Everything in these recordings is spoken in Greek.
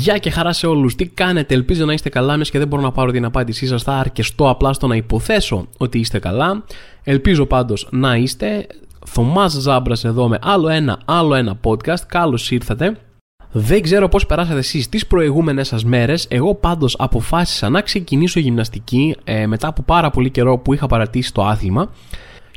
Γεια και χαρά σε όλους. Τι κάνετε, ελπίζω να είστε καλά, μιας και δεν μπορώ να πάρω την απάντησή σας. Θα αρκεστώ απλά στο να υποθέσω ότι είστε καλά. Ελπίζω πάντως να είστε. Θωμάς Ζάμπρας εδώ με άλλο ένα, άλλο ένα podcast. Καλώς ήρθατε. Δεν ξέρω πώς περάσατε εσείς τις προηγούμενες σας μέρες. Εγώ πάντως αποφάσισα να ξεκινήσω γυμναστική ε, μετά από πάρα πολύ καιρό που είχα παρατήσει το άθλημα.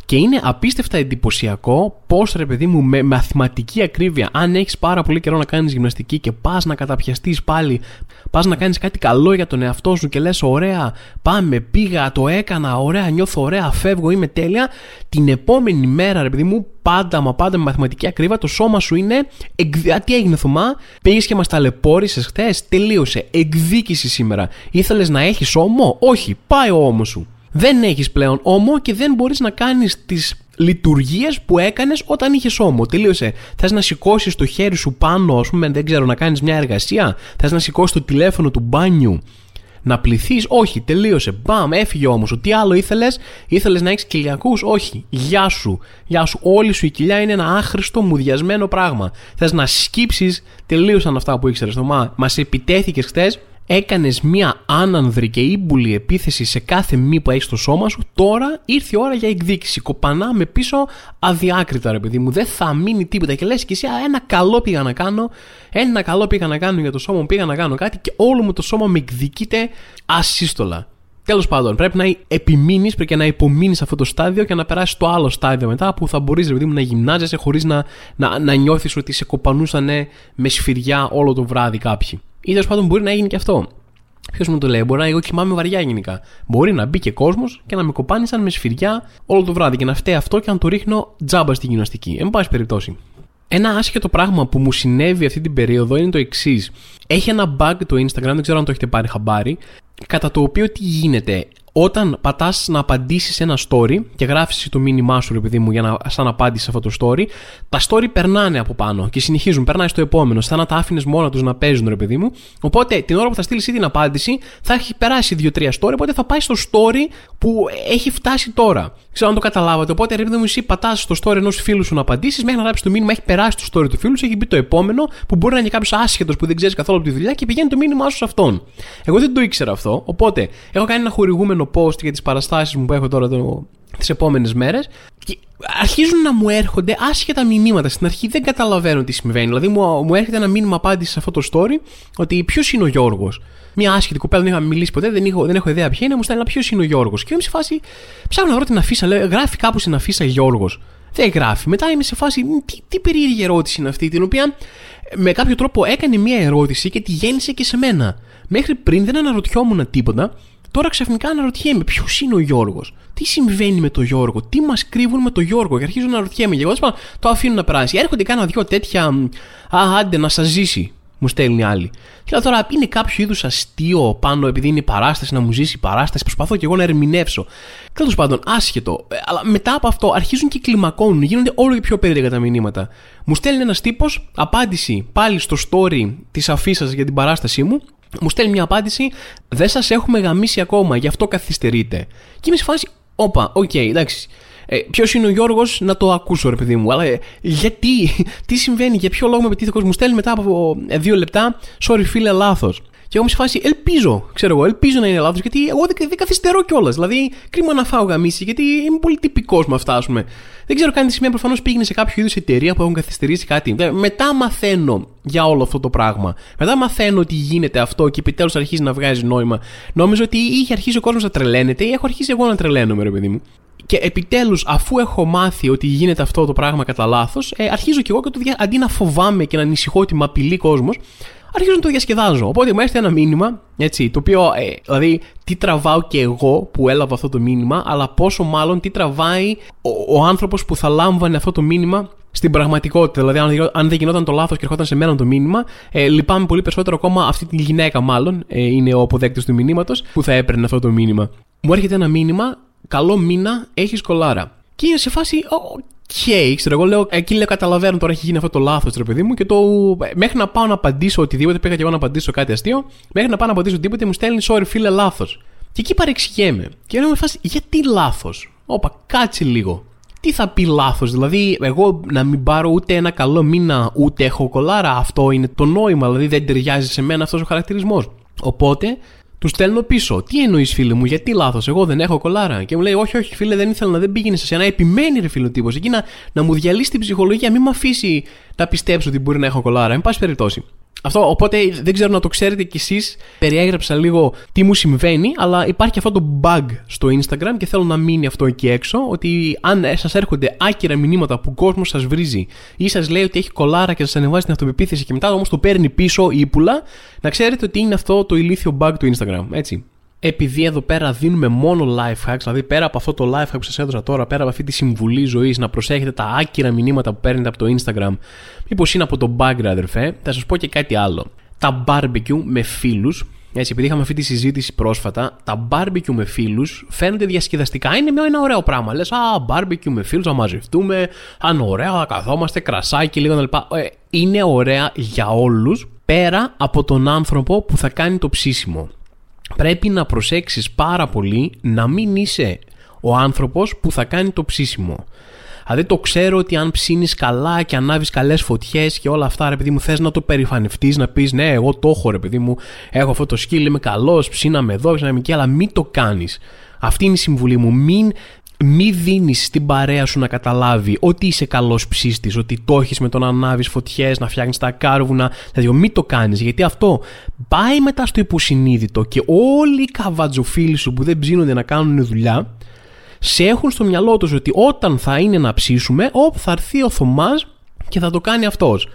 Και είναι απίστευτα εντυπωσιακό πώς ρε παιδί μου με μαθηματική ακρίβεια, αν έχεις πάρα πολύ καιρό να κάνεις γυμναστική και πας να καταπιαστείς πάλι, πας να κάνεις κάτι καλό για τον εαυτό σου και λες: Ωραία, πάμε, πήγα, το έκανα, ωραία, νιώθω ωραία, φεύγω, είμαι τέλεια. Την επόμενη μέρα, ρε παιδί μου, πάντα μα πάντα με μαθηματική ακρίβεια, το σώμα σου είναι. Τι έγινε, Θωμά, πήγες και μας ταλαιπώρησες χθες, τελείωσε. Εκδίκηση σήμερα. Ήθελες να έχεις ώμο, όχι, πάει ο ώμος σου δεν έχεις πλέον όμο και δεν μπορείς να κάνεις τις λειτουργίες που έκανες όταν είχες όμο. Τελείωσε. Θες να σηκώσεις το χέρι σου πάνω, ας πούμε, δεν ξέρω, να κάνεις μια εργασία; Θες να σηκώσεις το τηλέφωνο του μπάνιου; Να πληθείς, όχι, τελείωσε. Μπαμ, έφυγε όμω. Τι άλλο ήθελες, ήθελες να έχεις κοιλιακούς, όχι. Γεια σου. Γεια σου. Όλη σου η κοιλιά είναι ένα άχρηστο, μουδιασμένο πράγμα. Θες να σκύψεις, τελείωσαν αυτά που ήξερες. Μας επιτέθηκες χθες, έκανες μια άνανδρη και ύμπουλη επίθεση σε κάθε μη που έχεις στο σώμα σου, τώρα ήρθε η ώρα για εκδίκηση. Κοπανάμε πίσω αδιάκριτα, ρε παιδί μου. Δεν θα μείνει τίποτα. Και λες και εσύ, ένα καλό πήγα να κάνω, ένα καλό πήγα να κάνω για το σώμα μου, πήγα να κάνω κάτι και όλο μου το σώμα με εκδικείται ασύστολα. Τέλος πάντων, πρέπει να επιμείνεις και να υπομείνεις αυτό το στάδιο και να περάσεις το άλλο στάδιο μετά που θα μπορείς δηλαδή, να γυμνάζεσαι χωρίς να, να, να νιώθεις ότι σε κοπανούσαν με σφυριά όλο το βράδυ κάποιοι. Ή τέλος πάντων μπορεί να έγινε και αυτό. Ποιος μου το λέει, Μπορεί να εγώ κοιμάμαι βαριά γενικά. Μπορεί να μπει και κόσμος και να με κοπάνει σαν με σφυριά όλο το βράδυ και να φταίει αυτό και να το ρίχνω τζάμπα στη γυμναστική. Εν πάση περιπτώσει. Ένα άσχετο πράγμα που μου συνέβη αυτή την περίοδο είναι το εξής. Έχει ένα bug το Instagram, δεν ξέρω αν το έχετε πάρει χαμπάρι, κατά το οποίο τι γίνεται όταν πατάς να απαντήσεις ένα story και γράφεις το μήνυμά σου, επειδή μου, για να, σαν απάντηση σε αυτό το story, τα story περνάνε από πάνω και συνεχίζουν. Περνάει στο επόμενο, σαν να τα άφηνες μόνο τους να παίζουν, ρε παιδί μου. Οπότε την ώρα που θα στείλεις την απάντηση, θα έχει περάσει 2-3 story, οπότε θα πάει στο story που έχει φτάσει τώρα. Ξέρω αν το καταλάβατε. Οπότε, ρε παιδί μου, εσύ πατάς στο story ενός φίλου σου να απαντήσεις, μέχρι να γράψεις το μήνυμα, έχει περάσει το story του φίλου σου, έχει μπει το επόμενο, που μπορεί να είναι κάποιος άσχετος που δεν ξέρεις καθόλου από τη δουλειά και πηγαίνει το μήνυμά σου σε αυτόν. Εγώ δεν το ήξερα αυτό, οπότε έχω κάνει ένα χορηγούμενο post για τις παραστάσεις μου που έχω τώρα το, τις επόμενες μέρες. Και αρχίζουν να μου έρχονται άσχετα μηνύματα. Στην αρχή δεν καταλαβαίνω τι συμβαίνει. Δηλαδή, μου, μου έρχεται ένα μήνυμα απάντησης σε αυτό το story ότι ποιος είναι ο Γιώργος; Μια άσχετη κοπέλα, δεν είχαμε μιλήσει ποτέ, δεν έχω, δεν έχω ιδέα ποια είναι, μου στέλνει ποιος είναι ο Γιώργος; Και είμαι σε φάση, ψάχνω να βρω την αφίσα, λέω, γράφει κάπου στην αφίσα Γιώργος. Δεν γράφει. Μετά είμαι σε φάση, τι, τι περίεργη ερώτηση είναι αυτή, την οποία με κάποιο τρόπο έκανε μια ερώτηση και τη γέννησε και σε μένα. Μέχρι πριν δεν αναρωτιόμουν τίποτα Τώρα ξαφνικά αναρωτιέμαι ποιος είναι ο Γιώργος; Τι συμβαίνει με τον Γιώργο, τι μας κρύβουν με τον Γιώργο; Και αρχίζω να αναρωτιέμαι. Και εγώ το αφήνω να περάσει. Έρχονται κάνα δυο τέτοια. Α, άντε να σας ζήσει, μου στέλνει άλλη. Και λέω τώρα, είναι κάποιο είδους αστείο πάνω επειδή είναι παράσταση, να μου ζήσει η παράσταση. Προσπαθώ και εγώ να ερμηνεύσω. Τέλος πάντων, άσχετο. Ε, αλλά μετά από αυτό αρχίζουν και κλιμακώνουν, γίνονται όλο και πιο περίεργα τα μηνύματα. Μου στέλνει ένας τύπος απάντηση πάλι στο story της αφίσας για την παράστασή μου μου στέλνει μια απάντηση, δεν σας έχουμε γαμήσει ακόμα, γι' αυτό καθυστερείτε. Και είμαι σε φάση, όπα, OK, okay, εντάξει. Ε, Ποιος είναι ο Γιώργος, να το ακούσω, ρε παιδί μου. Αλλά ε, γιατί, τι συμβαίνει, για ποιο λόγο με πετύχει ο Μου στέλνει μετά από ε, δύο λεπτά, sorry φίλε, λάθος. Και εγώ είμαι σε φάση, ελπίζω, ξέρω εγώ, ελπίζω να είναι λάθος, γιατί εγώ δεν, δεν καθυστερώ κιόλας. Δηλαδή, κρίμα να φάω γαμήσι, γιατί είμαι πολύ τυπικός με αυτά, ας πούμε. Δεν ξέρω καν τι σημαίνει, προφανώς πήγαινε σε κάποιο είδους εταιρεία που έχουν καθυστερήσει κάτι. Μετά μαθαίνω για όλο αυτό το πράγμα. Μετά μαθαίνω ότι γίνεται αυτό και επιτέλους αρχίζει να βγάζει νόημα. Νόμιζα ότι είχε αρχίσει ο κόσμος να τρελαίνεται ή έχω αρχίσει εγώ να τρελαίνομαι, ρε παιδί μου. Και επιτέλους, αφού έχω μάθει ότι γίνεται αυτό το πράγμα κατά λάθος, ε, αρχίζω κι εγώ και το δια... αντί να φοβάμαι και να ανησυχώ ότι με απειλεί κόσμος, αρχίζω να το διασκεδάζω. Οπότε μου έρχεται ένα μήνυμα, έτσι, το οποίο, ε, δηλαδή, τι τραβάω και εγώ που έλαβα αυτό το μήνυμα, αλλά πόσο μάλλον τι τραβάει ο, ο άνθρωπος που θα λάμβανε αυτό το μήνυμα στην πραγματικότητα. Δηλαδή, αν, αν δεν γινόταν το λάθος και ερχόταν σε μένα το μήνυμα, ε, λυπάμαι πολύ περισσότερο ακόμα αυτή τη γυναίκα, μάλλον, ε, είναι ο αποδέκτης του μηνύματος, που θα έπαιρνε αυτό το μήνυμα. Μου έρχεται ένα μήνυμα, καλό μήνα, έχεις κολάρα. Και είναι σε φάση, okay, ξέρω εγώ, λέω, εκεί λέω, καταλαβαίνω τώρα έχει γίνει αυτό το λάθος, ρε παιδί μου, και το. Μέχρι να πάω να απαντήσω οτιδήποτε, πήγα και εγώ να απαντήσω κάτι αστείο, μέχρι να πάω να απαντήσω οτιδήποτε, μου στέλνει, sorry, φίλε, λάθος. Και εκεί παρεξηγέμαι. Και λέω με φάση, γιατί λάθος; Όπα, κάτσε λίγο. τι θα πει λάθος. Δηλαδή, εγώ να μην πάρω ούτε ένα καλό μήνα, ούτε έχω κολάρα. Αυτό είναι το νόημα. Δηλαδή, δεν ταιριάζει σε μένα αυτός ο χαρακτηρισμός. Οπότε, του στέλνω πίσω. Τι εννοείς, φίλε μου, γιατί λάθος, εγώ δεν έχω κολάρα. Και μου λέει, Όχι, όχι, φίλε, δεν ήθελα να δεν πήγαινε σε ένα. Επιμένει, ρε φίλο τύπος. Εκεί να, να μου διαλύσει την ψυχολογία, μην με αφήσει να πιστέψω ότι μπορεί να έχω κολάρα. Εν πάση περιπτώσει. Αυτό, οπότε δεν ξέρω να το ξέρετε κι εσείς. Περιέγραψα λίγο τι μου συμβαίνει, αλλά υπάρχει αυτό το bug στο Instagram και θέλω να μείνει αυτό εκεί έξω. Ότι αν σας έρχονται άκυρα μηνύματα που ο κόσμος σας βρίζει ή σας λέει ότι έχει κολάρα και σας ανεβάζει την αυτοπεποίθηση και μετά όμως το παίρνει πίσω ύπουλα, να ξέρετε ότι είναι αυτό το ηλίθιο bug του Instagram. Έτσι επειδή εδώ πέρα δίνουμε μόνο life hacks, δηλαδή πέρα από αυτό το life hack που σας έδωσα τώρα, πέρα από αυτή τη συμβουλή ζωής, να προσέχετε τα άκυρα μηνύματα που παίρνετε από το Instagram, μήπως είναι από το background, αδερφέ, θα σας πω και κάτι άλλο. Τα barbecue με φίλους, έτσι, επειδή είχαμε αυτή τη συζήτηση πρόσφατα, τα barbecue με φίλους φαίνονται διασκεδαστικά. Είναι ένα ωραίο πράγμα. Λες, Α, barbecue με φίλους, θα μαζευτούμε. Αν ωραία, θα καθόμαστε, κρασάκι λίγο κλπ. Ε, είναι ωραία για όλους πέρα από τον άνθρωπο που θα κάνει το ψήσιμο πρέπει να προσέξεις πάρα πολύ να μην είσαι ο άνθρωπος που θα κάνει το ψήσιμο. Δηλαδή το ξέρω ότι αν ψήνεις καλά και ανάβεις καλές φωτιές και όλα αυτά, ρε παιδί μου, θες να το περηφανευτείς, να πεις ναι, εγώ το έχω, ρε παιδί μου, έχω αυτό το σκύλ, είμαι καλός, ψήναμε εδώ, ψήναμε εκεί, αλλά μην το κάνεις. Αυτή είναι η συμβουλή μου. Μην μη δίνεις στην παρέα σου να καταλάβει ότι είσαι καλός ψήστη, ότι το έχεις με το να ανάβεις φωτιές, να φτιάχνεις τα κάρβουνα. Δηλαδή, μην το κάνεις, γιατί αυτό πάει μετά στο υποσυνείδητο και όλοι οι καβατζοφίλοι σου που δεν ψήνονται να κάνουν δουλειά, σε έχουν στο μυαλό τους ότι όταν θα είναι να ψήσουμε, όπ, θα έρθει ο Θωμάς και θα το κάνει αυτός.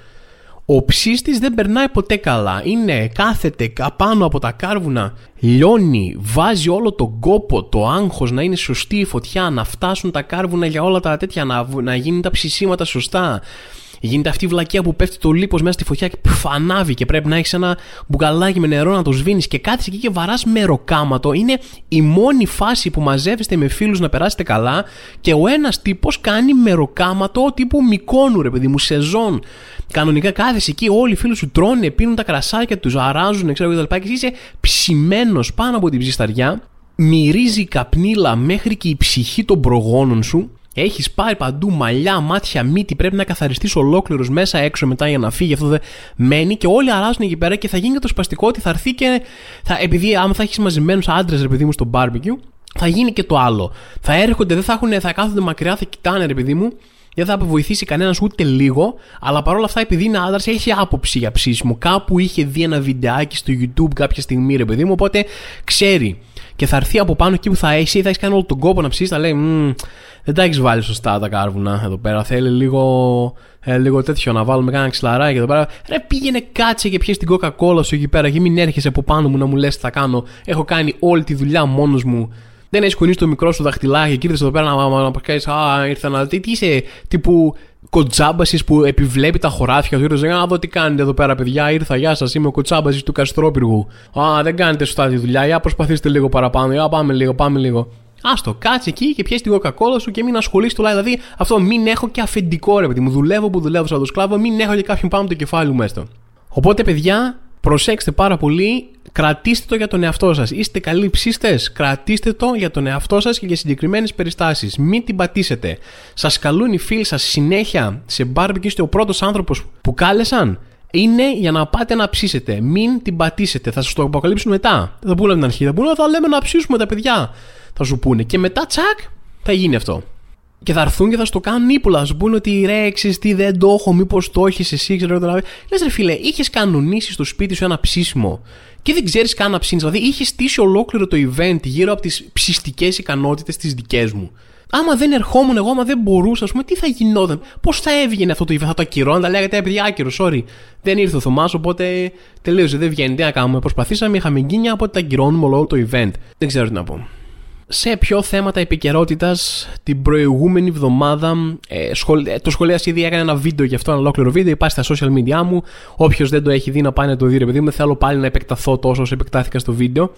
Ο ψήστη δεν περνάει ποτέ καλά. Είναι, κάθεται πάνω από τα κάρβουνα, λιώνει, βάζει όλο τον κόπο, το άγχος να είναι σωστή η φωτιά, να φτάσουν τα κάρβουνα για όλα τα τέτοια, να, να γίνουν τα ψησίματα σωστά. Γίνεται αυτή η βλακεία που πέφτει το λίπος μέσα στη φωτιά και φανάβει και πρέπει να έχεις ένα μπουκαλάκι με νερό να το σβήνεις και κάθεσαι εκεί και βαράς μεροκάματο. Είναι η μόνη φάση που μαζεύεστε με φίλους να περάσετε καλά και ο ένας τύπος κάνει μεροκάματο τύπου μικόνου, ρε παιδί μου, σεζόν. Κανονικά κάθεσαι εκεί, όλοι οι φίλοι σου τρώνε, πίνουν τα κρασάκια τους, αράζουν, ξέρω και τα και είσαι ψημένος πάνω από την ψισταριά. Μυρίζει καπνίλα μέχρι και η ψυχή των προγόνων σου έχεις πάρει παντού μαλλιά, μάτια, μύτη. Πρέπει να καθαριστείς ολόκληρος μέσα έξω μετά για να φύγει. Αυτό δεν μένει και όλοι αράζουν εκεί πέρα και θα γίνει και το σπαστικό ότι θα έρθει και. Θα, επειδή άμα θα έχεις μαζεμένους άντρες, ρε παιδί μου, στο barbecue, θα γίνει και το άλλο. Θα έρχονται, δεν θα, έχουν, θα κάθονται μακριά, θα κοιτάνε, ρε παιδί μου, δεν θα βοηθήσει κανένας ούτε λίγο, αλλά παρόλα αυτά, επειδή είναι άντρας, έχει άποψη για ψήσιμο. Κάπου είχε δει ένα βιντεάκι στο YouTube κάποια στιγμή, ρε παιδί μου, οπότε ξέρει. Και θα έρθει από πάνω εκεί που θα έχει, θα έχεις κάνει όλο τον κόπο να ψήσεις, θα λέει: δεν τα έχεις βάλει σωστά τα κάρβουνα εδώ πέρα. Θέλει λίγο, ε, λίγο τέτοιο να βάλουμε κάνα ξυλαράκι εδώ πέρα. Ρε πήγαινε κάτσε και πιέσει την κόκα-κόλα σου εκεί πέρα και μην έρχεσαι από πάνω μου να μου λες τι θα κάνω. Έχω κάνει όλη τη δουλειά μόνος μου. Δεν έχεις κουνήσει το μικρό σου δαχτυλάκι και ήρθε εδώ πέρα να, να, να Α, ήρθα να. Τι, τι είσαι, τύπου κοτσάμπαση που επιβλέπει τα χωράφια του. Ήρθε να δω τι κάνετε εδώ πέρα, παιδιά. Ήρθα, γεια σας, είμαι ο κοτσάμπαση του Καστρόπυργου. Α, δεν κάνετε σωστά τη δουλειά. Για προσπαθήστε λίγο παραπάνω. Για πάμε λίγο, πάμε λίγο. Άστο, κάτσε εκεί και πιέσει την κοκακόλα σου και μην ασχολείσαι του Δηλαδή, αυτό μην έχω και αφεντικό ρε παιδί μου. Δουλεύω που δουλεύω σαν το σκλάβο, μην έχω και κάποιον πάνω το κεφάλι μου μέσα. Οπότε, παιδιά, προσέξτε πάρα πολύ, κρατήστε το για τον εαυτό σας. Είστε καλοί ψήστε, κρατήστε το για τον εαυτό σας και για συγκεκριμένες περιστάσεις. Μην την πατήσετε. Σας καλούν οι φίλοι σας συνέχεια σε μπάρμπι και είστε ο πρώτος άνθρωπος που κάλεσαν. Είναι για να πάτε να ψήσετε. Μην την πατήσετε. Θα σας το αποκαλύψουν μετά. Δεν θα πούνε την αρχή. Θα πούνε, θα λέμε να ψήσουμε τα παιδιά θα σου πούνε. Και μετά τσακ θα γίνει αυτό. Και θα έρθουν και θα στο κάνουν ύπουλα. Θα σου πούνε ότι ρε, τι δεν το έχω, μήπως το έχεις εσύ, ξέρω δηλαδή. Λες ρε φίλε, είχες κανονίσει στο σπίτι σου ένα ψήσιμο και δεν ξέρεις καν να ψήνεις. Δηλαδή, είχες στήσει ολόκληρο το event γύρω από τις ψυστικέ ικανότητες τις δικές μου. Άμα δεν ερχόμουν εγώ, άμα δεν μπορούσα, ας πούμε, τι θα γινόταν. Πώς θα έβγαινε αυτό το event, θα το ακυρώναν, θα λέγατε, επειδή άκυρο, sorry. Δεν ήρθε ο Θωμάς, οπότε τελείωσε, δεν βγαίνει, τι να κάνουμε. Προσπαθήσαμε, είχαμε γκίνια, οπότε τα ακυρώνουμε όλο το event. Δεν ξέρω τι να πω σε πιο θέματα επικαιρότητας την προηγούμενη εβδομάδα. Ε, σχολ... Ε, το σχολείο ήδη έκανε ένα βίντεο γι' αυτό, ένα ολόκληρο βίντεο. Υπάρχει στα social media μου. Όποιος δεν το έχει δει να πάει να το δει, ρε παιδί μου, θέλω πάλι να επεκταθώ τόσο όσο επεκτάθηκα στο βίντεο.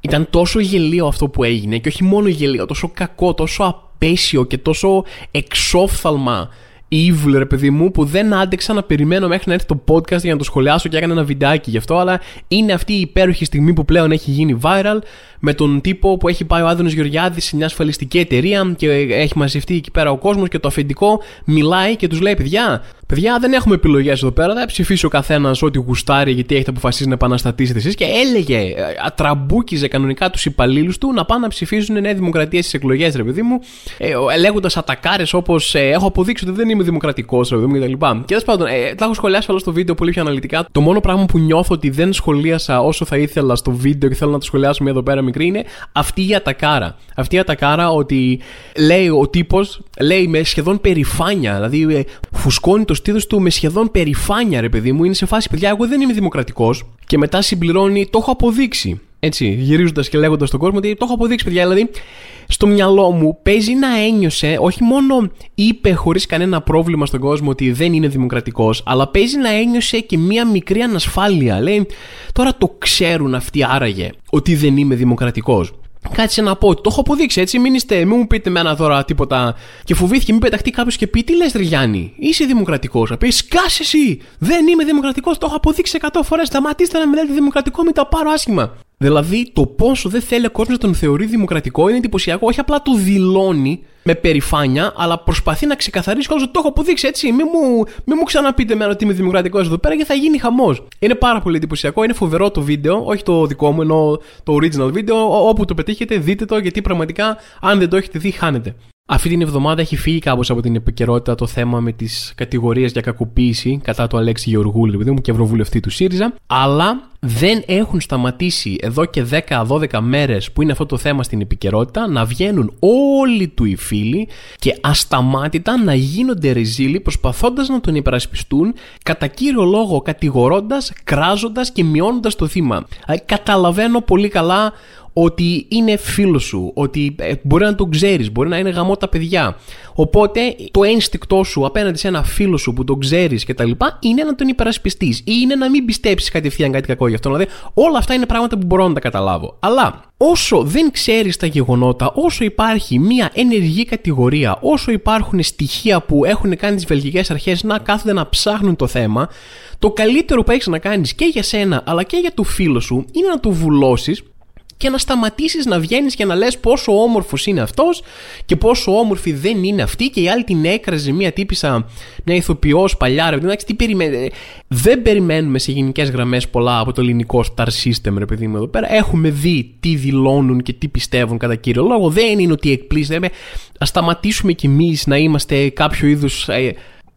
Ήταν τόσο γελίο αυτό που έγινε και όχι μόνο γελίο, τόσο κακό, τόσο απέσιο και τόσο εξόφθαλμα evil, ρε παιδί μου, που δεν άντεξα να περιμένω μέχρι να έρθει το podcast για να το σχολιάσω και έκανα ένα βιντεάκι γι' αυτό. Αλλά είναι αυτή η υπέροχη στιγμή που πλέον έχει γίνει viral με τον τύπο που έχει πάει ο Άδωνο Γεωργιάδης σε μια ασφαλιστική εταιρεία και έχει μαζευτεί εκεί πέρα ο κόσμος και το αφεντικό μιλάει και τους λέει: Παιδιά, παιδιά, δεν έχουμε επιλογές εδώ πέρα. Δεν ψηφίσει ο καθένας ό,τι γουστάρει γιατί έχετε αποφασίσει να επαναστατήσετε εσείς. Και έλεγε, ε, ατραμπούκιζε κανονικά τους υπαλλήλους του να πάνε να ψηφίσουν Νέα Δημοκρατία στις εκλογές, ρε παιδί μου, ε, λέγοντας ατακάρες όπως ε, Έχω αποδείξει ότι δεν είμαι δημοκρατικός, ρε παιδί μου κτλ. Και τέλος πάντων, ε, τα έχω σχολιάσει όλα στο βίντεο πολύ πιο αναλυτικά. Το μόνο πράγμα που νιώθω ότι δεν σχολίασα όσο θα ήθελα στο βίντεο και θέλω να το σχολιάσουμε εδώ πέρα μικρή είναι αυτή η ατακάρα. Αυτή η ατακάρα ότι λέει ο τύπος, λέει με σχεδόν περηφάνεια, δηλαδή ε, φουσκώνει το στήθος του με σχεδόν περηφάνεια, ρε παιδί μου. Είναι σε φάση, παιδιά, εγώ δεν είμαι δημοκρατικός. Και μετά συμπληρώνει, το έχω αποδείξει. Έτσι, γυρίζοντας και λέγοντας στον κόσμο ότι το έχω αποδείξει, παιδιά. Δηλαδή, στο μυαλό μου παίζει να ένιωσε, όχι μόνο είπε χωρίς κανένα πρόβλημα στον κόσμο ότι δεν είναι δημοκρατικός, αλλά παίζει να ένιωσε και μία μικρή ανασφάλεια. Λέει, τώρα το ξέρουν αυτοί άραγε ότι δεν είμαι δημοκρατικός. Κάτσε να πω, το έχω αποδείξει έτσι. Μην, είστε, μην μου πείτε εμένα τώρα τίποτα. Και φοβήθηκε, μην πεταχτεί κάποιος και πει: Τι λες, Ριάννη, είσαι δημοκρατικός. Να πει: Σκάσε εσύ, δεν είμαι δημοκρατικός, το έχω αποδείξει 100 φορές. Σταματήστε να μιλάτε δημοκρατικό, μην τα πάρω άσχημα. Δηλαδή, το πόσο δεν θέλει ο κόσμος να τον θεωρεί δημοκρατικό είναι εντυπωσιακό. Όχι απλά το δηλώνει με περηφάνεια, αλλά προσπαθεί να ξεκαθαρίσει ότι το έχω αποδείξει έτσι. Μην μου, μη μου ξαναπείτε εμένα ότι είμαι δημοκρατικός εδώ πέρα και θα γίνει χαμός. Είναι πάρα πολύ εντυπωσιακό, είναι φοβερό το βίντεο, όχι το δικό μου, ενώ το original βίντεο. Όπου το πετύχετε, δείτε το γιατί πραγματικά, αν δεν το έχετε δει, χάνετε. Αυτή την εβδομάδα έχει φύγει κάπως από την επικαιρότητα το θέμα με τις κατηγορίες για κακοποίηση κατά του Αλέξη Γεωργούλη, επειδή μου και ευρωβουλευτή του ΣΥΡΙΖΑ, αλλά δεν έχουν σταματήσει εδώ και 10-12 μέρες που είναι αυτό το θέμα στην επικαιρότητα να βγαίνουν όλοι του οι φίλοι και ασταμάτητα να γίνονται ρεζίλοι προσπαθώντας να τον υπερασπιστούν, κατά κύριο λόγο κατηγορώντας, κράζοντας και μειώνοντας το θύμα. Ε, καταλαβαίνω πολύ καλά ότι είναι φίλος σου, ότι ε, μπορεί να τον ξέρεις, μπορεί να είναι γαμό τα παιδιά. Οπότε το ένστικτό σου απέναντι σε ένα φίλο σου που τον ξέρεις κτλ. είναι να τον υπερασπιστείς ή είναι να μην πιστέψεις κατευθείαν κάτι κακό γι' αυτό. Δηλαδή, όλα αυτά είναι πράγματα που μπορώ να τα καταλάβω. Αλλά όσο δεν ξέρεις τα γεγονότα, όσο υπάρχει μια ενεργή κατηγορία, όσο υπάρχουν στοιχεία που έχουν κάνει τις βελγικές αρχές να κάθονται να ψάχνουν το θέμα, το καλύτερο που έχεις να κάνεις και για σένα αλλά και για το φίλο σου είναι να το βουλώσεις και να σταματήσεις να βγαίνεις και να λες πόσο όμορφος είναι αυτός και πόσο όμορφη δεν είναι αυτή και η άλλη την έκραζε μια τύπησα, μια ηθοποιός παλιά. Ρε, εντάξει, τι περιμένε. Δεν περιμένουμε σε γενικές γραμμές πολλά από το ελληνικό star system, ρε παιδί μου εδώ πέρα. Έχουμε δει τι δηλώνουν και τι πιστεύουν κατά κύριο λόγο. Δεν είναι ότι εκπλήσει. Α σταματήσουμε κι εμείς να είμαστε κάποιο είδους.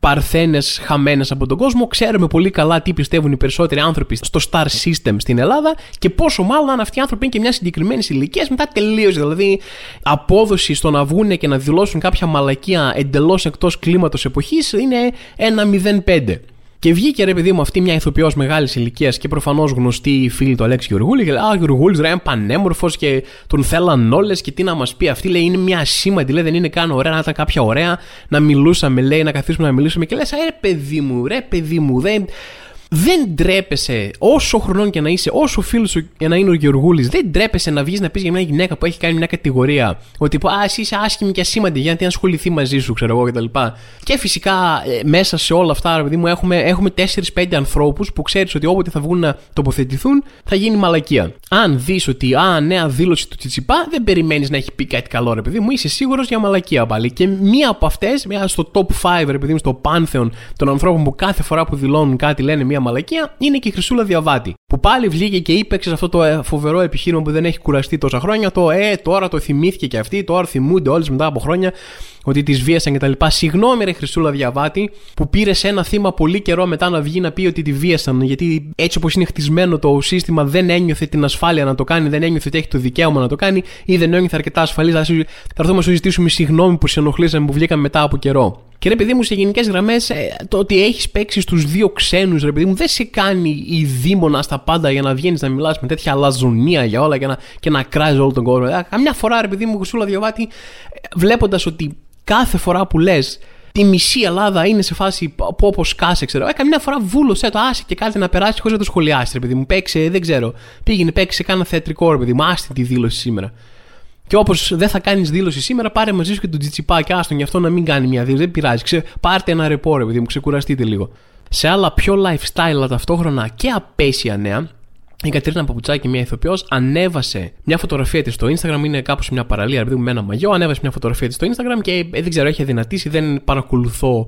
Ε, παρθένες χαμένες από τον κόσμο. Ξέρουμε πολύ καλά τι πιστεύουν οι περισσότεροι άνθρωποι στο star system στην Ελλάδα και πόσο μάλλον αν αυτοί οι άνθρωποι είναι και μια συγκεκριμένη ηλικία μετά τελείωσε. Δηλαδή, απόδοση στο να βγουν και να δηλώσουν κάποια μαλακία εντελώς εκτός κλίματος εποχής είναι ένα 0,5. Και βγήκε ρε παιδί μου αυτή μια ηθοποιός μεγάλης ηλικίας και προφανώς γνωστή φίλη του Αλέξη Γεωργούλη. Και λέει: Α, Γεωργούλης ρε, είναι πανέμορφος και τον θέλαν όλες και τι να μας πει αυτή. Λέει: Είναι μια ασήμαντη, λέει: Δεν είναι καν ωραία, να ήταν κάποια ωραία να μιλούσαμε, λέει, να καθίσουμε να μιλήσουμε. Και λες: Ρε παιδί μου, ρε παιδί μου, δεν. Δεν τρέπεσαι, όσο χρονών και να είσαι, όσο φίλος σου και να είναι ο Γεωργούλης, δεν τρέπεσαι να βγεις να πεις για μια γυναίκα που έχει κάνει μια κατηγορία. Ότι πω, Α, εσύ είσαι άσχημη και ασήμαντη, γιατί να ασχοληθεί μαζί σου, ξέρω εγώ κτλ. Και, και φυσικά ε, μέσα σε όλα αυτά, παιδί μου, έχουμε, έχουμε 4-5 ανθρώπους που ξέρεις ότι όποτε θα βγουν να τοποθετηθούν, θα γίνει μαλακία. Αν δεις ότι, Α, νέα δήλωση του Τσιτσιπά, δεν περιμένεις να έχει πει κάτι καλό, ρε παιδί μου, είσαι σίγουρος για μαλακία πάλι. Και μία από αυτές, μία στο top 5, ρε παιδί μου, στο πάνθεον των ανθρώπων που κάθε φορά που δηλώνουν κάτι λένε μία μαλακία είναι και η Χρυσούλα Διαβάτη. Που πάλι βγήκε και είπε σε αυτό το ε, φοβερό επιχείρημα που δεν έχει κουραστεί τόσα χρόνια. Το ε, τώρα το θυμήθηκε και αυτή, τώρα θυμούνται όλες μετά από χρόνια ότι τις βίασαν κτλ. Συγγνώμη, ρε Χρυσούλα Διαβάτη, που πήρες ένα θύμα πολύ καιρό μετά να βγει να πει ότι τη βίασαν. Γιατί έτσι όπως είναι χτισμένο το σύστημα δεν ένιωθε την ασφάλεια να το κάνει, δεν ένιωθε ότι έχει το δικαίωμα να το κάνει ή δεν ένιωθε αρκετά ασφαλής. Θα έρθουμε να σου ζητήσουμε συγγνώμη που σε ενοχλήσαμε που βγήκαμε μετά από καιρό. Και ρε παιδί μου, σε γενικές γραμμές, ε, το ότι έχεις παίξει στους δύο ξένους, ρε παιδί μου, δεν σε κάνει η δίμονα στα πάντα για να βγαίνεις να μιλάς με τέτοια αλαζονία για όλα και να, και να κράζεις όλο τον κόσμο. Ε, καμιά φορά, ρε παιδί μου, Χρυσούλα Διαβάτη, ε, βλέποντας ότι κάθε φορά που λες τη μισή Ελλάδα είναι σε φάση όπως κάσε, ξέρω. Ε, καμιά φορά βούλωσε το άσε και κάτι να περάσει χωρίς να το σχολιάσει, ρε παιδί μου. Παίξε, δεν ξέρω. Πήγαινε, παίξε, κάνα θεατρικό, ρε παιδί μου. Άστη τη δήλωση σήμερα. Και όπως δεν θα κάνεις δήλωση σήμερα, πάρε μαζί σου και τον Τζιτσιπά και άστον γι' αυτό να μην κάνει μια δήλωση. Δεν πειράζει. Ξε, πάρτε ένα ρεπόρε, επειδή μου ξεκουραστείτε λίγο. Σε άλλα πιο lifestyle, αλλά ταυτόχρονα και απέσια νέα, η Κατρίνα Παπουτσάκη, μια ηθοποιός, ανέβασε μια φωτογραφία της στο Instagram. Είναι κάπως μια παραλία, δηλαδή με ένα μαγιό. Ανέβασε μια φωτογραφία της στο Instagram και ε, δεν ξέρω, έχει αδυνατήσει. Δεν παρακολουθώ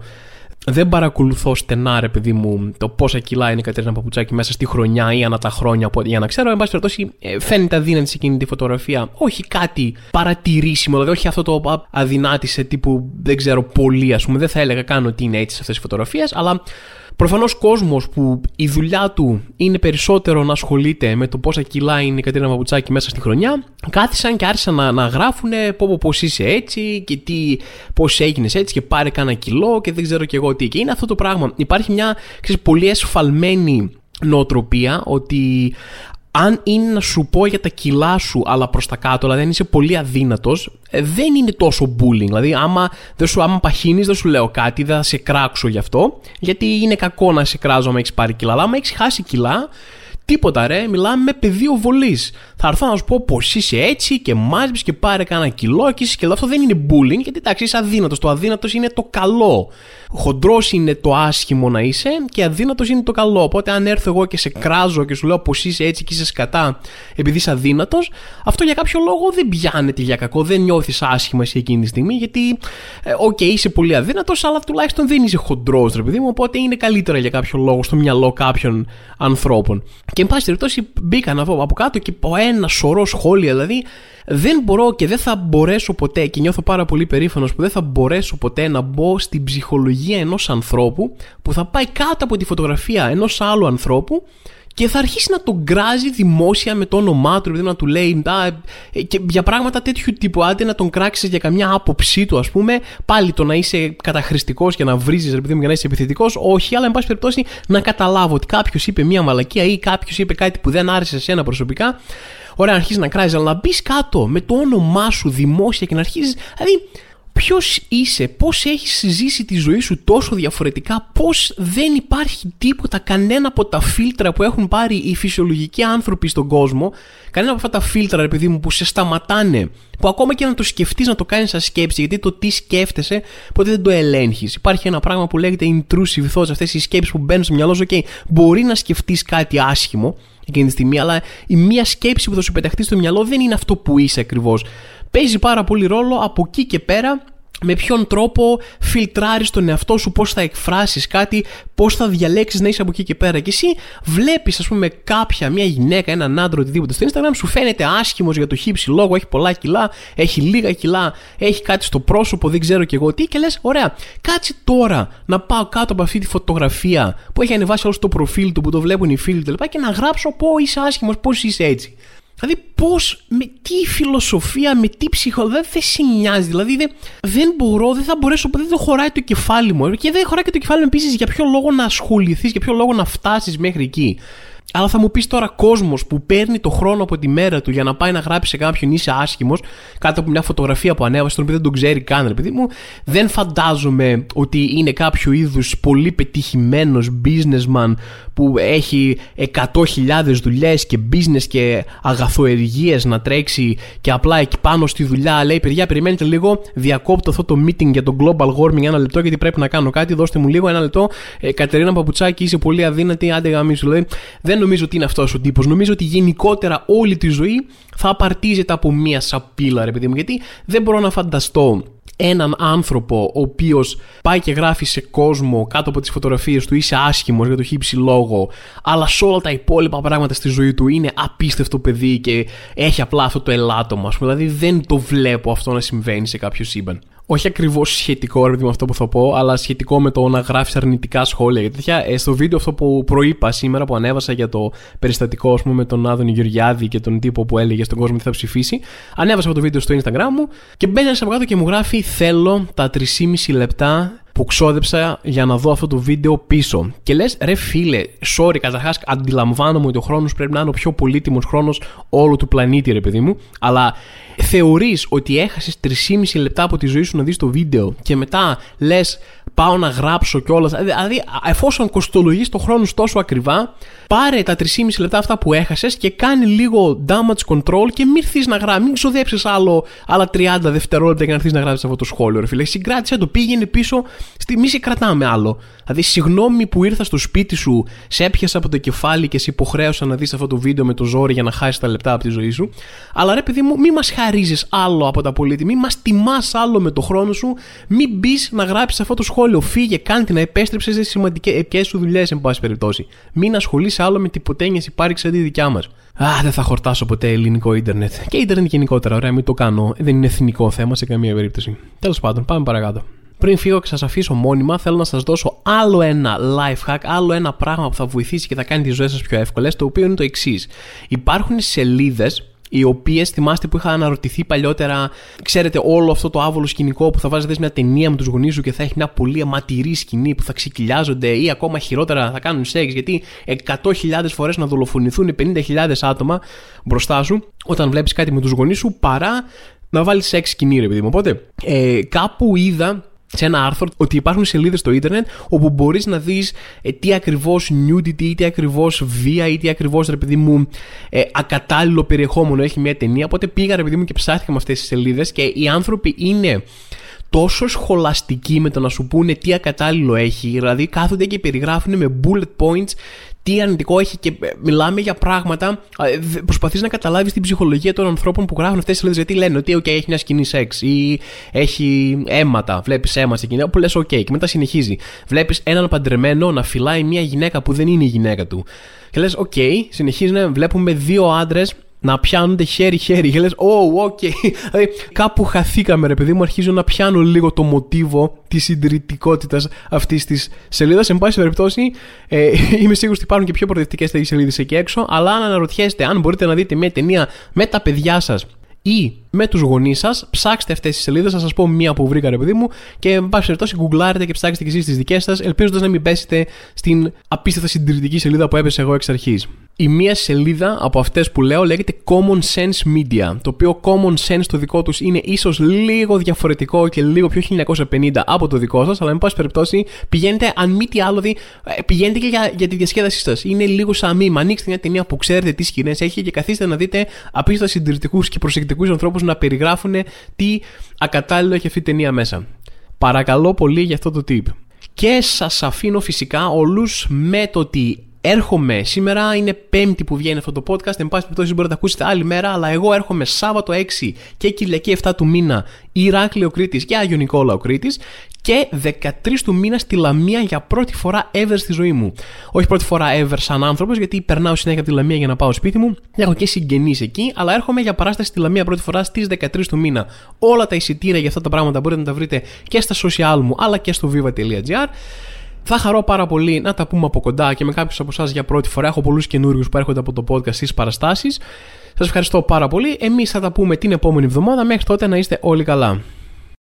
δεν παρακολουθώ στενά, ρε παιδί μου, το πόσα κιλά είναι η Κατερίνα Παπουτσάκη μέσα στη χρονιά ή ανά τα χρόνια για να ξέρω. Εν πάση περιπτώσει, ε, φαίνεται αδύνατη σε εκείνη τη φωτογραφία. Όχι κάτι παρατηρήσιμο, δηλαδή όχι αυτό το αδυνάτησε τύπου δεν ξέρω πολύ, ας πούμε. Δεν θα έλεγα καν ότι είναι έτσι σε αυτές τις φωτογραφίες, αλλά Προφανώς κόσμος που η δουλειά του είναι περισσότερο να ασχολείται με το πόσα κιλά είναι η Κατρίνα Παπουτσάκη μέσα στη χρονιά, κάθισαν και άρχισαν να, να γράφουν πώ πώς είσαι έτσι και τι, πώς έγινες έτσι και πάρε κάνα κιλό και δεν ξέρω και εγώ τι. Και είναι αυτό το πράγμα. Υπάρχει μια ξέρεις, πολύ εσφαλμένη νοοτροπία ότι αν είναι να σου πω για τα κιλά σου, αλλά προς τα κάτω, δηλαδή αν είσαι πολύ αδύνατος, ε, δεν είναι τόσο bullying. Δηλαδή, άμα, δεν σου, άμα παχύνεις, δεν σου λέω κάτι, δεν θα σε κράξω γι' αυτό, γιατί είναι κακό να σε κράζω άμα έχεις πάρει κιλά. Αλλά άμα έχεις χάσει κιλά, Τίποτα ρε, μιλάμε με πεδίο βολής. Θα έρθω να σου πω πως είσαι έτσι και μάζεψες και πάρε κανένα κιλό και είσαι και Αυτό δεν είναι bullying, γιατί εντάξει είσαι αδύνατος. Το αδύνατος είναι το καλό. Χοντρός είναι το άσχημο να είσαι και αδύνατος είναι το καλό. Οπότε αν έρθω εγώ και σε κράζω και σου λέω πως είσαι έτσι και είσαι σκατά επειδή είσαι αδύνατος, αυτό για κάποιο λόγο δεν πιάνεται για κακό. Δεν νιώθεις άσχημα εσύ εκείνη τη στιγμή γιατί, ε, οκ, είσαι πολύ αδύνατος, αλλά τουλάχιστον δεν είσαι χοντρός, ρε παιδί μου. Οπότε είναι καλύτερα για κάποιο λόγο στο μυαλό κάποιων ανθρώπων. Και εν πάση περιπτώσει μπήκα να δω από κάτω και από ένα σωρό σχόλια δηλαδή δεν μπορώ και δεν θα μπορέσω ποτέ και νιώθω πάρα πολύ περήφανος που δεν θα μπορέσω ποτέ να μπω στην ψυχολογία ενός ανθρώπου που θα πάει κάτω από τη φωτογραφία ενός άλλου ανθρώπου και θα αρχίσει να τον γκράζει δημόσια με το όνομά του, δηλαδή να του λέει ε, και για πράγματα τέτοιου τύπου. Άντε να τον κράξεις για καμιά άποψή του, ας πούμε, πάλι το να είσαι καταχρηστικός και να βρίζεις, επειδή μου για να είσαι επιθετικός, όχι, αλλά εν πάση περιπτώσει να καταλάβω ότι κάποιος είπε μία μαλακία ή κάποιος είπε κάτι που δεν άρεσε σε σένα προσωπικά. Ωραία, αρχίζεις να κράζεις, αλλά να μπεις κάτω με το όνομά σου δημόσια και να αρχίζεις. Δηλαδή, ποιος είσαι, πώς έχεις ζήσει τη ζωή σου τόσο διαφορετικά, πώς δεν υπάρχει τίποτα, κανένα από τα φίλτρα που έχουν πάρει οι φυσιολογικοί άνθρωποι στον κόσμο, κανένα από αυτά τα φίλτρα, επειδή μου, που σε σταματάνε, που ακόμα και να το σκεφτείς, να το κάνεις σαν σκέψη, γιατί το τι σκέφτεσαι, ποτέ δεν το ελέγχεις. Υπάρχει ένα πράγμα που λέγεται intrusive thoughts, αυτές οι σκέψεις που μπαίνουν στο μυαλό σου, OK, μπορεί να σκεφτείς κάτι άσχημο εκείνη τη στιγμή, αλλά η μία σκέψη που θα σου πεταχτεί στο μυαλό δεν είναι αυτό που είσαι ακριβώς παίζει πάρα πολύ ρόλο από εκεί και πέρα με ποιον τρόπο φιλτράρεις τον εαυτό σου, πώς θα εκφράσεις κάτι, πώς θα διαλέξεις να είσαι από εκεί και πέρα. Και εσύ βλέπεις, ας πούμε, κάποια, μια γυναίκα, έναν άντρα, οτιδήποτε στο Instagram, σου φαίνεται άσχημος για το χύψη λόγο, έχει πολλά κιλά, έχει λίγα κιλά, έχει κάτι στο πρόσωπο, δεν ξέρω κι εγώ τι, και λες, ωραία, κάτσε τώρα να πάω κάτω από αυτή τη φωτογραφία που έχει ανεβάσει όλο το προφίλ του, που το βλέπουν οι φίλοι του και να γράψω πω είσαι άσχημος, πώς είσαι έτσι. Δηλαδή, πώς, με τι φιλοσοφία, με τι ψυχολογία, δεν σε νοιάζει. Δηλαδή, δεν, δεν μπορώ, δεν θα μπορέσω, δεν το χωράει το κεφάλι μου. Και δεν χωράει και το κεφάλι μου επίσης για ποιο λόγο να ασχοληθείς, για ποιο λόγο να φτάσεις μέχρι εκεί. Αλλά θα μου πεις τώρα κόσμος που παίρνει το χρόνο από τη μέρα του για να πάει να γράψει σε κάποιον είσαι άσχημος κάτω από μια φωτογραφία που ανέβασε, τον οποίο δεν τον ξέρει καν, ρε παιδί μου, δεν φαντάζομαι ότι είναι κάποιο είδους πολύ πετυχημένος businessman που έχει 100.000 δουλειές και business και αγαθοεργίες να τρέξει και απλά εκεί πάνω στη δουλειά λέει: Παιδιά, περιμένετε λίγο, διακόπτω αυτό το meeting για το global warming ένα λεπτό γιατί πρέπει να κάνω κάτι. Δώστε μου λίγο ένα λεπτό. Ε, Κατερίνα Παπουτσάκη, είσαι πολύ αδύνατη. Άντε γαμίσου. Δηλαδή, δεν νομίζω ότι είναι αυτός ο τύπος. Νομίζω ότι γενικότερα όλη τη ζωή θα απαρτίζεται από μία σαπίλα, ρε παιδί μου. Γιατί δεν μπορώ να φανταστώ έναν άνθρωπο ο οποίος πάει και γράφει σε κόσμο κάτω από τις φωτογραφίες του είσαι άσχημος για το χύψη λόγο, αλλά σε όλα τα υπόλοιπα πράγματα στη ζωή του είναι απίστευτο παιδί και έχει απλά αυτό το ελάττωμα. Δηλαδή δεν το βλέπω αυτό να συμβαίνει σε κάποιο σύμπαν όχι ακριβώς σχετικό ρε, με αυτό που θα πω, αλλά σχετικό με το να γράφεις αρνητικά σχόλια. Γιατί τέτοια, ε, στο βίντεο αυτό που προείπα σήμερα που ανέβασα για το περιστατικό πούμε, με τον Άδωνη Γεωργιάδη και τον τύπο που έλεγε στον κόσμο τι θα ψηφίσει, ανέβασα αυτό το βίντεο στο Instagram μου και μπαίνει ένα από κάτω και μου γράφει Θέλω τα 3,5 λεπτά που ξόδεψα για να δω αυτό το βίντεο πίσω. Και λες, ρε φίλε, sorry, καταρχάς αντιλαμβάνομαι ότι ο χρόνος πρέπει να είναι ο πιο πολύτιμος χρόνος όλου του πλανήτη, ρε παιδί μου, αλλά θεωρείς ότι έχασες 3,5 λεπτά από τη ζωή σου να δεις το βίντεο και μετά λες, πάω να γράψω κιόλας. Δηλαδή, εφόσον κοστολογείς το χρόνο τόσο ακριβά, πάρε τα 3,5 λεπτά αυτά που έχασες και κάνει λίγο damage control και μην έρθεις να γράψεις. Μην ξοδέψεις άλλα 30 δευτερόλεπτα για να έρθεις να γράψεις αυτό το σχόλιο. Ρε φίλε, συγκράτησε το, πήγαινε πίσω. Στη... Μη σε κρατάμε άλλο. Δηλαδή, συγγνώμη που ήρθα στο σπίτι σου, σε έπιασα από το κεφάλι και σε υποχρέωσα να δεις αυτό το βίντεο με το ζόρι για να χάσεις τα λεπτά από τη ζωή σου. Αλλά ρε παιδί μου, μη μας χαρίζεις άλλο από τα πολίτη, μη μας τιμάς άλλο με το χρόνο σου, μην μπεις να γράψεις αυτό το σχόλιο. Φύγε, κάντε να επέστρεψε σε σημαντικές σου δουλειές, εν πάση περιπτώσει. Μην ασχολείσαι άλλο με τυποτένιε υπάρξεις αντί δικιά μας. Α, δεν θα χορτάσω ποτέ ελληνικό ίντερνετ. Και ίντερνετ γενικότερα, ωραία, μην το κάνω. Δεν είναι εθνικό θέμα σε καμία περίπτωση. Τέλος πάντων, πάμε παρακάτω. Πριν φύγω και σας αφήσω μόνιμα, θέλω να σας δώσω άλλο ένα life hack, άλλο ένα πράγμα που θα βοηθήσει και θα κάνει τις ζωές σας πιο εύκολες, το οποίο είναι το εξής. Υπάρχουν σελίδες οι οποίες θυμάστε που είχα αναρωτηθεί παλιότερα, ξέρετε, όλο αυτό το άβολο σκηνικό που θα βάζετε μια ταινία με τους γονείς σου και θα έχει μια πολύ αματηρή σκηνή που θα ξεκυλιάζονται ή ακόμα χειρότερα θα κάνουν σεξ γιατί 100.000 φορές να δολοφονηθούν 50.000 άτομα μπροστά σου όταν βλέπεις κάτι με τους γονείς σου παρά να βάλεις σεξ σκηνή, ρε παιδί μου. Οπότε, ε, κάπου είδα σε ένα άρθρο ότι υπάρχουν σελίδες στο ίντερνετ όπου μπορείς να δεις ε, τι ακριβώς nudity ή τι ακριβώς βία ή τι ακριβώς ρε παιδί μου ε, ακατάλληλο περιεχόμενο έχει μια ταινία. Οπότε πήγα ρε παιδί μου και ψάχτηκα με αυτές τις σελίδες και οι άνθρωποι είναι τόσο σχολαστικοί με το να σου πούνε τι ακατάλληλο έχει. Δηλαδή κάθονται και περιγράφουν με bullet points τι αρνητικό έχει και ε, μιλάμε για πράγματα. Ε, Προσπαθείς να καταλάβεις την ψυχολογία των ανθρώπων που γράφουν αυτές τις σελίδες. Γιατί λένε ότι okay, έχει μια σκηνή σεξ ή έχει αίματα. Βλέπεις αίμα στην κοινή. Όπου λες, OK, και μετά συνεχίζει. Βλέπεις έναν παντρεμένο να φυλάει μια γυναίκα που δεν είναι η γυναίκα του. Και λες, OK, συνεχίζει να βλέπουμε δύο άντρες να πιάνονται χέρι-χέρι. Και λες, oh, ok. δηλαδή, κάπου χαθήκαμε, ρε παιδί μου. Αρχίζω να πιάνω λίγο το μοτίβο της συντηρητικότητας αυτής της σελίδας. Εν πάση περιπτώσει, ε, είμαι σίγουρος ότι υπάρχουν και πιο προοδευτικές τέτοιες σελίδες εκεί έξω. Αλλά αν αναρωτιέστε, αν μπορείτε να δείτε μια ταινία με τα παιδιά σας ή με τους γονείς σας, ψάξτε αυτές τις σελίδες. Θα σας πω μία που βρήκα, ρε παιδί μου, και εν πάση περιπτώσει, γκουγκλάρετε και ψάξτε και εσείς τις δικές σας, ελπίζοντας να μην πέσετε στην απίστευτα συντηρητική σελίδα που έπεσε εγώ εξ αρχής. Η μία σελίδα από αυτές που λέω λέγεται Common Sense Media. Το οποίο Common Sense το δικό τους είναι ίσως λίγο διαφορετικό και λίγο πιο 1950 από το δικό σας, αλλά εν πάση περιπτώσει πηγαίνετε, αν μη τι άλλο, δει, ε, πηγαίνετε και για, για τη διασκέδασή σας. Είναι λίγο σαν μήμα. Ανοίξτε μια ταινία που ξέρετε τι σκηνές έχει και καθίστε να δείτε απίστευτα συντηρητικούς και προσεκτικούς ανθρώπους να περιγράφουν τι ακατάλληλο έχει αυτή η ταινία μέσα. Παρακαλώ πολύ για αυτό το tip. Και σας αφήνω φυσικά όλους με το ότι έρχομαι σήμερα, είναι Πέμπτη που βγαίνει αυτό το podcast. Εν πάση περιπτώσει μπορείτε να ακούσετε άλλη μέρα, αλλά εγώ έρχομαι Σάββατο 6 και Κυριακή 7 του μήνα Ηράκλειο Κρήτης και Άγιο Νικόλαο Κρήτης και 13 του μήνα στη Λαμία για πρώτη φορά ever στη ζωή μου. Όχι πρώτη φορά ever σαν άνθρωπος, γιατί περνάω συνέχεια από τη Λαμία για να πάω σπίτι μου. Έχω και συγγενείς εκεί, αλλά έρχομαι για παράσταση στη Λαμία πρώτη φορά στις 13 του μήνα. Όλα τα εισιτήρια για αυτά τα πράγματα μπορείτε να τα βρείτε και στα social μου αλλά και στο viva.gr. Θα χαρώ πάρα πολύ να τα πούμε από κοντά και με κάποιους από εσάς για πρώτη φορά. Έχω πολλούς καινούριους που έρχονται από το podcast στις παραστάσεις. Σας ευχαριστώ πάρα πολύ. Εμείς θα τα πούμε την επόμενη εβδομάδα. Μέχρι τότε να είστε όλοι καλά.